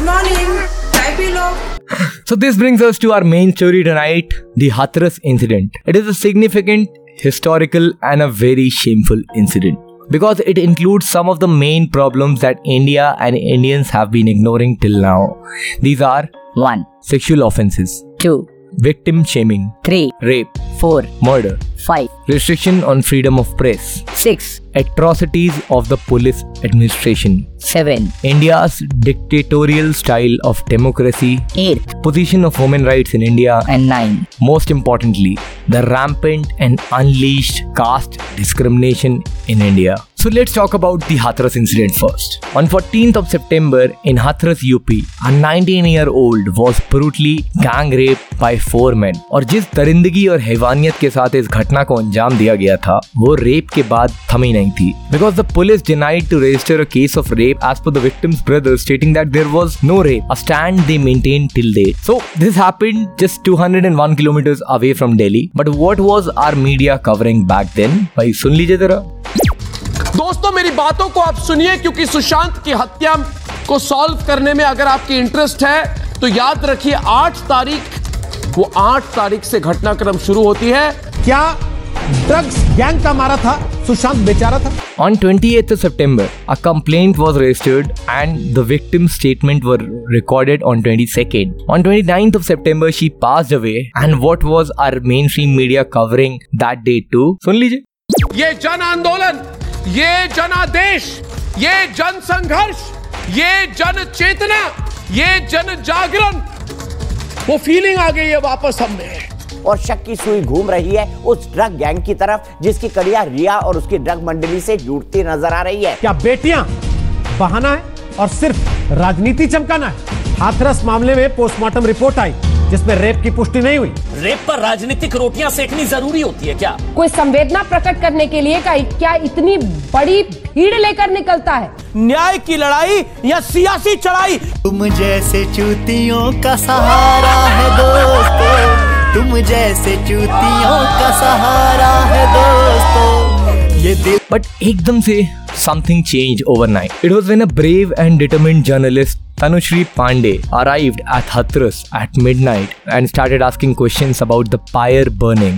Good morning चाय P low So this brings us to our main story tonight, the Hathras incident. It is a significant, historical and a very shameful incident because it includes some of the main problems that India and Indians have been ignoring till now. These are 1, sexual offenses, 2, victim shaming, 3, rape, 4, murder, 5, restriction on freedom of press, 6, atrocities of the police administration, 7, India's dictatorial style of democracy, 8, position of women rights in India, and 9. most importantly, the rampant and unleashed caste discrimination in India. So let's talk about the Hathras incident first. On 14th of September in Hathras UP, a 19-year-old was brutally gang raped by four men. और जिस दरिंदगी और हैवानियत के साथ इस घटना को अंजाम दिया गया था वो रेप के बाद थमी नहीं थी because the police denied to register a case of rape as per the victim's brother stating that there was no rape a stand they maintain till date so this happened just 201 kilometres away from Delhi but what was our media covering back then भाई सुन लीजिए जरा दोस्तों मेरी बातों को आप सुनिए क्योंकि सुशांत की हत्या को सॉल्व करने में अगर आपकी इंटरेस्ट है तो याद रखिए आठ तारीख वो आठ तारीख से घटनाक्रम शुरू होती है। क्या ड्रग्स गैंग का मारा था? सुशांत बेचारा था। On twenty September a complaint was registered and the victim statement were recorded on twenty second on twenty ninth of September she pass away and what was our mainstream media covering that date too सुन लीजिए। ये जन आंदोलन ये जनादेश ये जन संघर्ष ये जन चेतना ये जन जागरण वो फीलिंग आ गई है वापस हम में। और शक की सुई घूम रही है उस ड्रग गैंग की तरफ़ जिसकी कड़िया रिया और उसकी ड्रग मंडली से जुड़ती नज़र आ रही है। क्या बेटियाँ बहाना है और सिर्फ़ राजनीति चमकाना है? हाथरस मामले में पोस्टमार्टम रिपोर्ट आई। जिसमें रेप की पुष्टि नहीं हुई। रेप पर राजनीतिक रोटियाँ सेकनी ज़रूरी होती है क्या? कोई संवेदना प्रकट करने के लिए का क्या इतनी बड़ी भीड़ लेकर निकलता है? न्याय की लड़ाई या सियासी चढ़ाई? तुम जैसे चूतियों का सहारा है दोस्तों। तुम जैसे चूतियों का सहारा है दोस्तों। ये दिल But एकदम से something changed overnight. It was when a brave and determined journalist Tanushri Pandey arrived at Hathras at midnight and started asking questions about the pyre burning.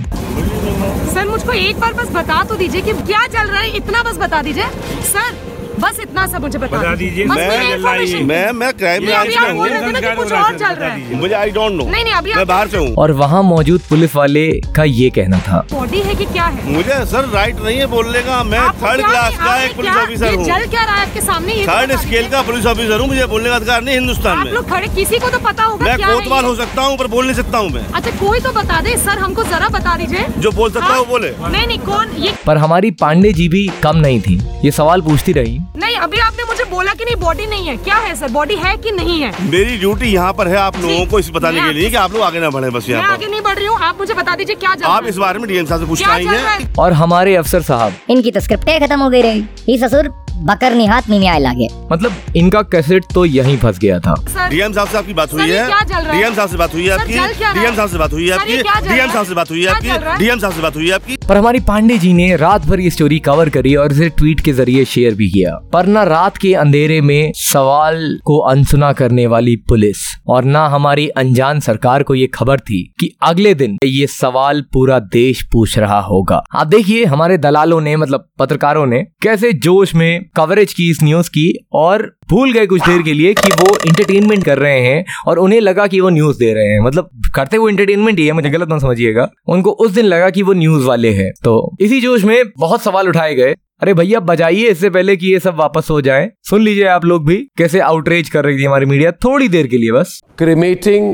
Sir मुझको एक बार बस बता तो दीजिए कि क्या चल रहा है इतना बस बता दीजिए सर बस इतना सा मुझे बता, बता दीजिए। मैं मैं मैं क्राइम में आप बोल रहे थे ना कि कुछ और चल रहा मुझे आई डोंट नो नहीं, नहीं, अभी मैं बाहर से हूँ। और वहाँ मौजूद पुलिस वाले का ये कहना था। बॉडी है कि क्या है? मुझे सर राइट नहीं है बोलने का। मैं थर्ड क्लास का एक पुलिस ऑफिसर हूँ। जल क्या रहा है आपके सामने? तो थर्ड स्केल का पुलिस ऑफिसर हूँ। मुझे बोलने का अधिकार नहीं हिंदुस्तान में। लोग खड़े किसी को तो पता होगा मैं कोतवाल हो। सकता हूँ पर बोल नहीं सकता हूँ मैं। अच्छा कोई तो बता दे। सर हमको जरा बता दीजिए। जो बोल सकता है वो हाँ? बोले। नहीं नहीं कौन? ये पर हमारी पांडे जी भी कम नहीं थी। ये सवाल पूछती रही। नहीं अभी आपने मुझे बोला कि नहीं बॉडी नहीं है। क्या है सर बॉडी है कि नहीं है? मेरी ड्यूटी यहाँ पर है आप लोगों को इस बताने के लिए कि आप लोग आगे ना बढ़े बस यहाँ आगे नहीं बढ़ रही हूँ आप मुझे बता दीजिए क्या आप इस बारे में डीएम साहब से पूछ पाएँगे। और हमारे अफसर साहब। इनकी तो स्क्रिप्टें खत्म हो गई रही। ससुर बकर निहात नहीं आए लागे। मतलब इनका कैसेट तो यहीं फंस गया था। डीएम साहब से आपकी बात हुई है? क्या चल रहा है? डीएम साहब से बात हुई है आपकी? डीएम साहब से बात हुई है आपकी? डीएम साहब से बात हुई है आपकी? डीएम साहब से बात हुई है आपकी? पर हमारी पांडे जी ने रात भर ये स्टोरी कवर करी और इसे ट्वीट के ज़रिए शेयर भी किया। पर ना रात के अंधेरे में सवाल को अनसुना करने वाली पुलिस और ना हमारी अनजान सरकार को ये खबर थी कि अगले दिन ये सवाल पूरा देश पूछ रहा होगा। आप देखिए हमारे दलालों ने मतलब पत्रकारों ने कैसे जोश में कवरेज की इस न्यूज़ की और भूल गए कुछ देर के लिए कि वो इंटरटेनमेंट कर रहे हैं और उन्हें लगा कि वो न्यूज़ दे रहे हैं। मतलब करते वो इंटरटेनमेंट ही है, मुझे गलत ना समझिएगा। उनको उस दिन लगा कि वो न्यूज़ वाले हैं। तो इसी जोश में बहुत सवाल उठाए गए। अरे भैया, बजाइए इससे पहले कि ये सब वापस हो जाए। सुन लीजिए आप लोग भी कैसे आउटरीच कर रही थी हमारी मीडिया थोड़ी देर के लिए बस। Cremating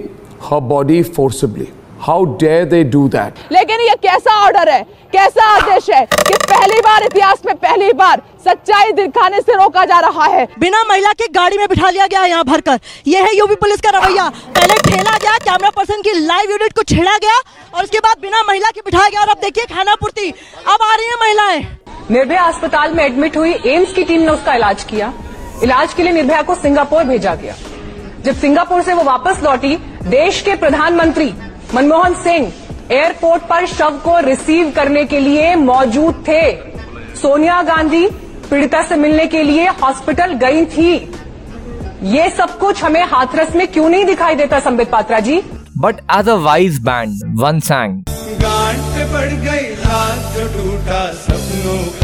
her body forcibly. How dare they do that? लेकिन ये कैसा ऑर्डर है? कैसा आदेश है कि पहली बार इतिहास में पहली बार सच्चाई दिखाने से रोका जा रहा है? बिना महिला के गाड़ी में बिठा लिया गया यहाँ भरकर। ये है यूपी पुलिस का रवैया। पहले ठेला गया कैमरा पर्सन की लाइव यूनिट को छेड़ा गया और उसके बाद बिना महिला के बिठाया गया। और अब देखिए खाना पूर्ति। अब आ रही है महिलाएँ। निर्भया अस्पताल में एडमिट हुई एम्स की टीम ने उसका इलाज किया। इलाज के लिए निर्भया को सिंगापुर भेजा गया। जब सिंगापुर से वो वापस लौटी देश के प्रधानमंत्री मनमोहन सिंह एयरपोर्ट पर शव को रिसीव करने के लिए मौजूद थे। सोनिया गांधी पीड़िता से मिलने के लिए हॉस्पिटल गई थी। ये सब कुछ हमें हाथरस में क्यों नहीं दिखाई देता Sambit Patra ji? But as a wise band one sang गांठ बढ़ गई रात टूटा सपनों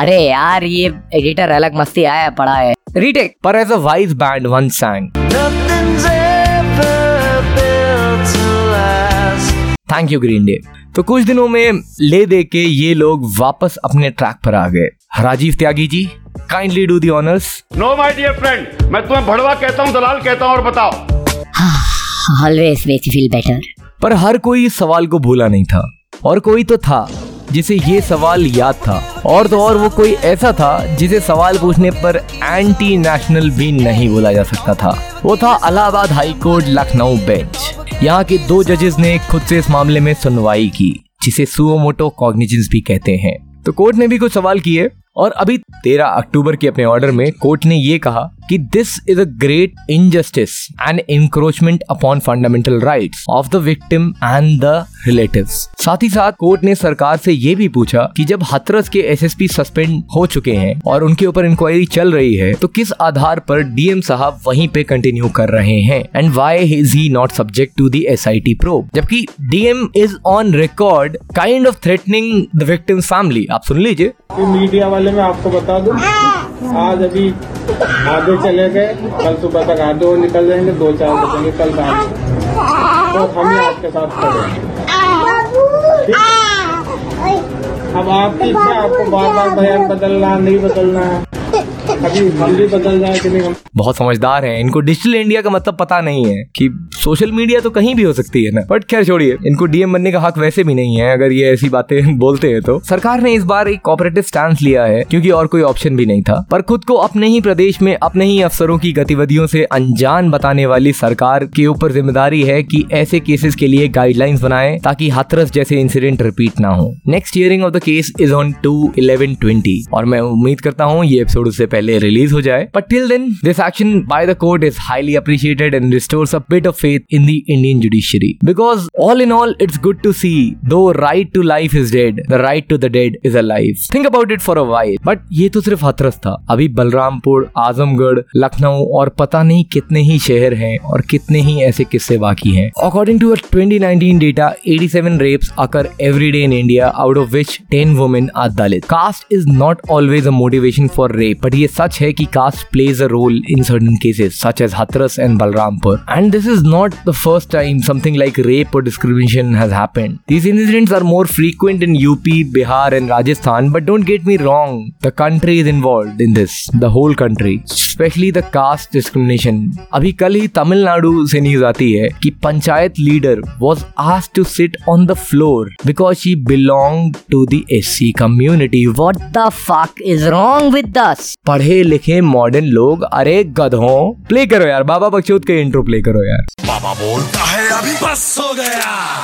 अरे यार ये एडिटर अलग मस्ती आया पड़ा है। रीटेक पर as a wise band one sang thank you Green Day तो कुछ दिनों में ले दे के ये लोग वापस अपने ट्रैक पर आ गए। Rajiv Tyagi ji kindly do the honours no my dear friend मैं तुम्हें भड़वा कहता हूँ दलाल कहता हूँ और बताओ। Always makes you feel better पर हर कोई इस सवाल को भूला नहीं था और कोई तो था। जिसे ये सवाल याद था। और तो और वो कोई ऐसा था जिसे सवाल पूछने पर एंटी नेशनल भी नहीं बोला जा सकता था। वो था Allahabad high court Lucknow bench. यहाँ के दो जजेस ने खुद से इस मामले में सुनवाई की, जिसे सुओमोटो कॉग्निजेंस भी कहते हैं। तो कोर्ट ने भी कुछ सवाल किए, और अभी 13 अक्टूबर के अपने ऑर्डर में कोर्ट ने ये कहा कि this is a great injustice and encroachment upon fundamental right of the victim and the relatives साथ ही साथ कोर्ट ने सरकार से ये भी पूछा कि जब हथरस के एसएसपी सस्पेंड हो चुके हैं और उनके ऊपर इंक्वायरी चल रही है तो किस आधार पर डीएम साहब वहीं पे कंटिन्यू कर रहे हैं? And why is he not subject to the S I T probe जबकि DM is on record kind of threatening the victim family आप सुन लीजिए। मीडिया वाले मैं आपको बता दूँ। आज अभी आधे चले गए कल सुबह तक आधे और निकल जाएँगे दो चार बजेंगे कल शाम। तो हम ही आपके साथ खड़े अब आपकी इच्छा आपको बार बार बयान बदलना नहीं बदलना है बहुत समझदार हैं। इनको डिजिटल इंडिया का मतलब पता नहीं है कि सोशल मीडिया तो कहीं भी हो सकती है ना। बट खैर, छोड़िए। इनको डीएम बनने का हक वैसे भी नहीं है। अगर ये ऐसी बातें बोलते हैं तो। सरकार ने इस बार एक कॉपरेटिव स्टांस लिया है, क्योंकि और कोई ऑप्शन भी नहीं था। पर खुद को अपने ही प्रदेश में, अपने ही अफसरों की गतिविधियों से अनजान बताने वाली सरकार के ऊपर ज़िम्मेदारी है कि ऐसे केसेस के लिए गाइडलाइंस बनाए, ताकि हाथरस जैसे इंसिडेंट रिपीट ना हो। Next hearing of the case is on two eleven twenty और मैं उम्मीद करता हूँ, ये एपिसोड उससे पहले पहले रिलीज़ हो जाए। But till then this action by the court is highly appreciated and restores bit of faith in the Indian judiciary because all in all it's good to see though right to life is dead the right to the dead is a life think about it for a while but ये तो सिर्फ़ हथरस था। अभी बलरामपुर, आजमगढ़, लखनऊ और पता नहीं कितने ही शहर हैं और कितने ही ऐसे किस्से बाकी हैं। According to a 2019 data 87 rapes occur everyday in India out of which ten women are Dalit caste is not always a motivation for rape but ये सच है कि caste plays a role in certain cases such as Hathras and Balrampur. And this is not the first time something like rape or discrimination has happened. These incidents are more frequent in UP, Bihar and Rajasthan but don't get me wrong, the country is involved in this, the whole country, especially the caste discrimination. अभी कल ही तमिलनाडु से news आती है कि panchayat leader was asked to sit on the floor because she belonged to the SC community. What the fuck is wrong with us? पढ़े लिखे modern लोग, अरे गधों प्ले करो यार, बाबा बकचोद के इंट्रो प्ले करो यार। बाबा बोलता है, अभी बस हो गया।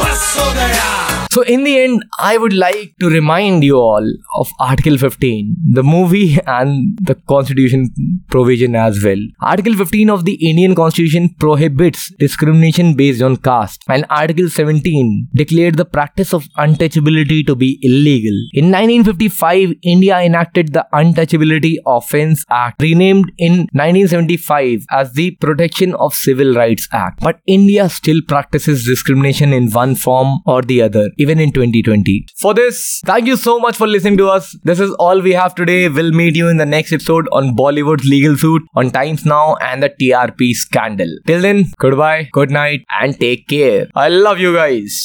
बस हो गया। So, in the end, I would like to remind you all of Article 15, the movie and the Constitution provision as well. Article 15 of the Indian Constitution prohibits discrimination based on caste, and Article 17 declared the practice of untouchability to be illegal. In 1955, India enacted the Untouchability Offence Act, renamed in 1975 as the Protection of Civil Rights Act. But India still practices discrimination in one form or the other, even in 2020. For this, thank you so much for listening to us. This is all we have today. We'll meet you in the next episode on Bollywood's legal suit, on Times Now, and the TRP scandal. Till then, goodbye, good night, and take care. I love you guys.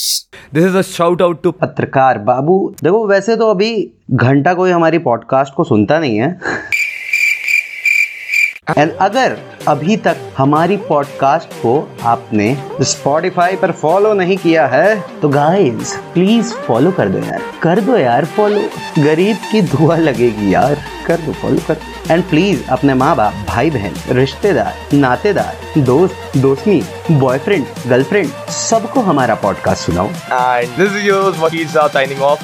This is a shout out to Patrakar Babu देखो वैसे तो अभी घंटा कोई हमारी podcast को सुनता नहीं है एंड अगर अभी तक हमारी पॉडकास्ट को आपने स्पॉटिफाई पर फॉलो नहीं किया है तो गाइस प्लीज़ फॉलो कर दो यार। कर दो यार फॉलो गरीब की दुआ लगेगी यार। कर दो फॉलो कर। एंड प्लीज़ अपने माँ बाप भाई बहन रिश्तेदार नातेदार दोस्त दोस्ती बॉयफ्रेंड गर्लफ्रेंड सबको हमारा पॉडकास्ट सुनाओ। And this is yours, Vakil Shah signing off.